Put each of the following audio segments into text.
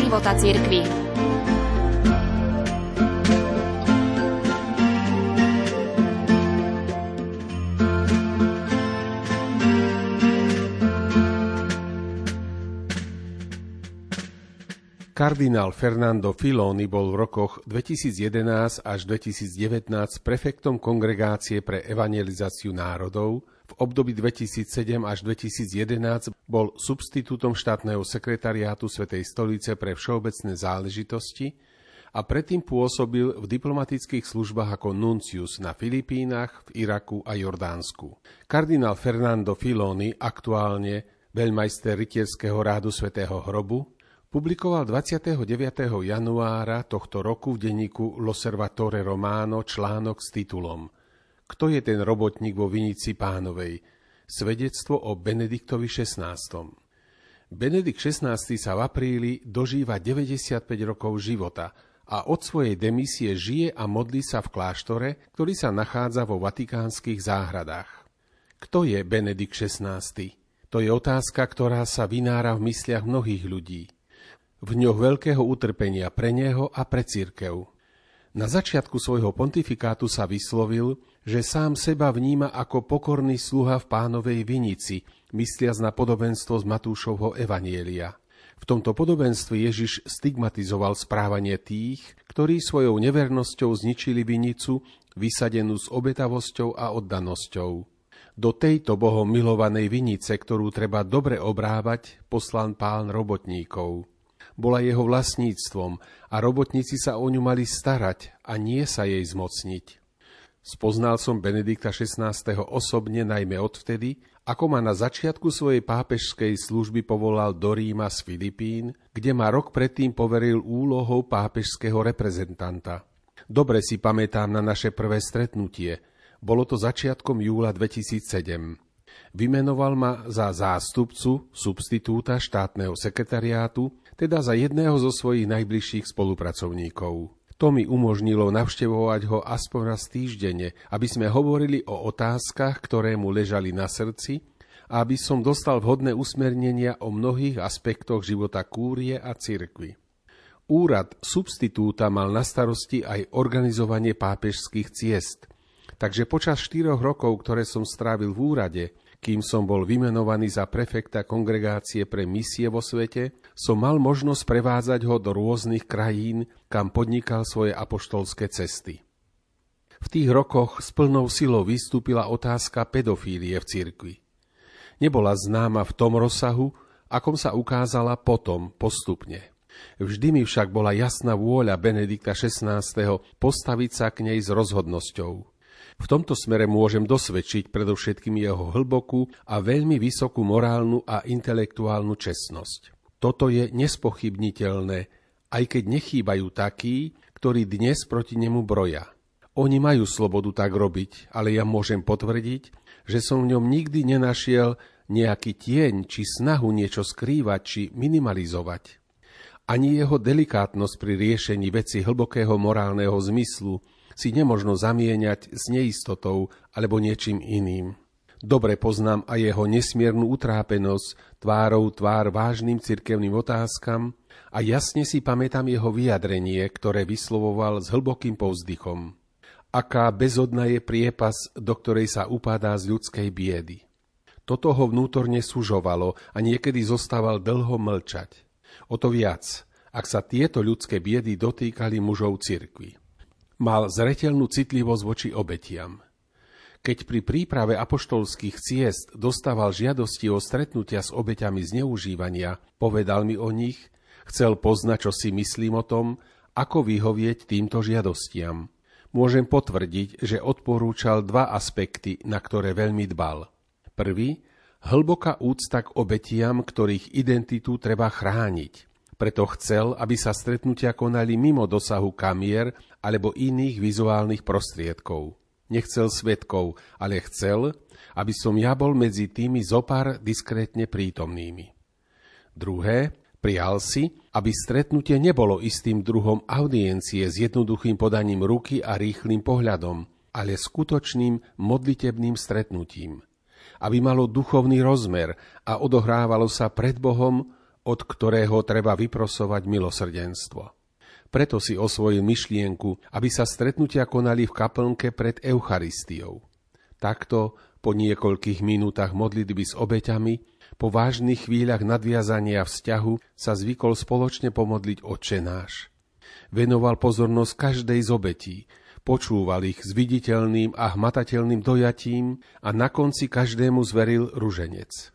života cirkvi. Kardinál Fernando Filoni bol v rokoch 2011 až 2019 prefektom Kongregácie pre evangelizáciu národov, v období 2007 až 2011 bol substitútom štátneho sekretariátu Svetej stolice pre všeobecné záležitosti a predtým pôsobil v diplomatických službách ako nuncius na Filipínach, v Iraku a Jordánsku. Kardinál Fernando Filoni, aktuálne veľmajster rytierského rádu Svetého hrobu, Publikoval 29. januára tohto roku v denníku L'Osservatore Romano článok s titulom Kto je ten robotník vo Vinici pánovej? Svedectvo o Benediktovi XVI. Benedikt XVI sa v apríli dožíva 95 rokov života a od svojej demisie žije a modlí sa v kláštore, ktorý sa nachádza vo vatikánskych záhradách. Kto je Benedikt XVI? To je otázka, ktorá sa vynára v mysliach mnohých ľudí v ňoch veľkého utrpenia pre neho a pre církev. Na začiatku svojho pontifikátu sa vyslovil, že sám seba vníma ako pokorný sluha v pánovej vinici, mysliac na podobenstvo z Matúšovho evanielia. V tomto podobenstve Ježiš stigmatizoval správanie tých, ktorí svojou nevernosťou zničili vinicu, vysadenú s obetavosťou a oddanosťou. Do tejto Bohom milovanej vinice, ktorú treba dobre obrávať, poslan pán robotníkov bola jeho vlastníctvom a robotníci sa o ňu mali starať a nie sa jej zmocniť. Spoznal som Benedikta XVI. osobne najmä odvtedy, ako ma na začiatku svojej pápežskej služby povolal do Ríma z Filipín, kde ma rok predtým poveril úlohou pápežského reprezentanta. Dobre si pamätám na naše prvé stretnutie. Bolo to začiatkom júla 2007. Vymenoval ma za zástupcu, substitúta štátneho sekretariátu teda za jedného zo svojich najbližších spolupracovníkov. To mi umožnilo navštevovať ho aspoň raz týždenne, aby sme hovorili o otázkach, ktoré mu ležali na srdci a aby som dostal vhodné usmernenia o mnohých aspektoch života kúrie a cirkvy. Úrad substitúta mal na starosti aj organizovanie pápežských ciest, takže počas štyroch rokov, ktoré som strávil v úrade, kým som bol vymenovaný za prefekta kongregácie pre misie vo svete, som mal možnosť prevádzať ho do rôznych krajín, kam podnikal svoje apoštolské cesty. V tých rokoch s plnou silou vystúpila otázka pedofílie v cirkvi. Nebola známa v tom rozsahu, akom sa ukázala potom, postupne. Vždy mi však bola jasná vôľa Benedikta XVI. postaviť sa k nej s rozhodnosťou. V tomto smere môžem dosvedčiť predovšetkým jeho hlbokú a veľmi vysokú morálnu a intelektuálnu čestnosť. Toto je nespochybniteľné, aj keď nechýbajú takí, ktorí dnes proti nemu broja. Oni majú slobodu tak robiť, ale ja môžem potvrdiť, že som v ňom nikdy nenašiel nejaký tieň či snahu niečo skrývať či minimalizovať. Ani jeho delikátnosť pri riešení veci hlbokého morálneho zmyslu si nemožno zamieňať s neistotou alebo niečím iným. Dobre poznám aj jeho nesmiernu utrápenosť tvárou tvár vážnym cirkevným otázkam a jasne si pamätám jeho vyjadrenie, ktoré vyslovoval s hlbokým povzdychom. Aká bezodná je priepas, do ktorej sa upadá z ľudskej biedy. Toto ho vnútorne sužovalo a niekedy zostával dlho mlčať. O to viac, ak sa tieto ľudské biedy dotýkali mužov cirkvi. Mal zretelnú citlivosť voči obetiam – keď pri príprave apoštolských ciest dostával žiadosti o stretnutia s obeťami zneužívania, povedal mi o nich, chcel poznať, čo si myslím o tom, ako vyhovieť týmto žiadostiam. Môžem potvrdiť, že odporúčal dva aspekty, na ktoré veľmi dbal. Prvý, hlboká úcta k obetiam, ktorých identitu treba chrániť. Preto chcel, aby sa stretnutia konali mimo dosahu kamier alebo iných vizuálnych prostriedkov. Nechcel svetkov, ale chcel, aby som ja bol medzi tými zopár diskrétne prítomnými. Druhé, prijal si, aby stretnutie nebolo istým druhom audiencie s jednoduchým podaním ruky a rýchlým pohľadom, ale skutočným modlitebným stretnutím. Aby malo duchovný rozmer a odohrávalo sa pred Bohom od ktorého treba vyprosovať milosrdenstvo. Preto si osvojil myšlienku, aby sa stretnutia konali v kaplnke pred Eucharistiou. Takto, po niekoľkých minútach modlitby s obeťami, po vážnych chvíľach nadviazania vzťahu sa zvykol spoločne pomodliť Oče náš. Venoval pozornosť každej z obetí, počúval ich s viditeľným a hmatateľným dojatím a na konci každému zveril ruženec.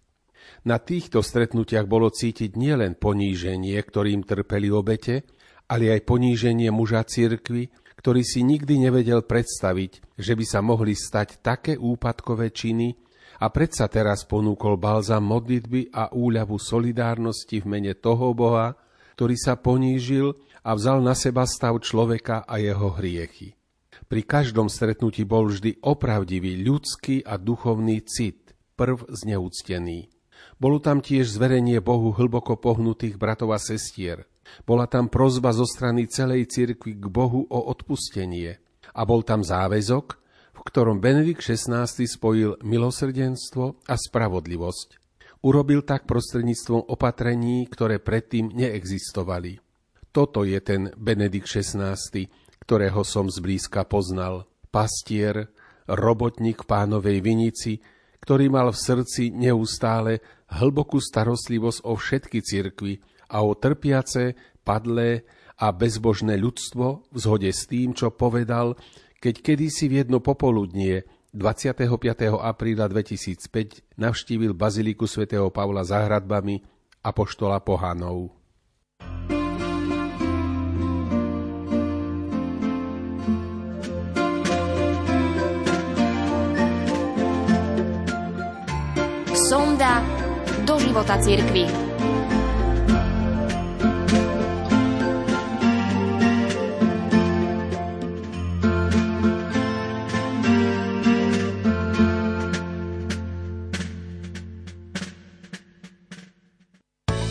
Na týchto stretnutiach bolo cítiť nielen poníženie, ktorým trpeli obete, ale aj poníženie muža cirkvy, ktorý si nikdy nevedel predstaviť, že by sa mohli stať také úpadkové činy a predsa teraz ponúkol balzam modlitby a úľavu solidárnosti v mene toho Boha, ktorý sa ponížil a vzal na seba stav človeka a jeho hriechy. Pri každom stretnutí bol vždy opravdivý ľudský a duchovný cit, prv zneúctený. Bolo tam tiež zverenie Bohu hlboko pohnutých bratov a sestier. Bola tam prozba zo strany celej cirkvi k Bohu o odpustenie. A bol tam záväzok, v ktorom Benedikt XVI spojil milosrdenstvo a spravodlivosť. Urobil tak prostredníctvom opatrení, ktoré predtým neexistovali. Toto je ten Benedikt XVI, ktorého som zblízka poznal. Pastier, robotník pánovej vinici, ktorý mal v srdci neustále hlbokú starostlivosť o všetky cirkvy a o trpiace, padlé a bezbožné ľudstvo v zhode s tým, čo povedal, keď kedysi v jedno popoludnie 25. apríla 2005 navštívil baziliku svätého Pavla za hradbami apoštola Pohanov. Sonda do života cirkvi.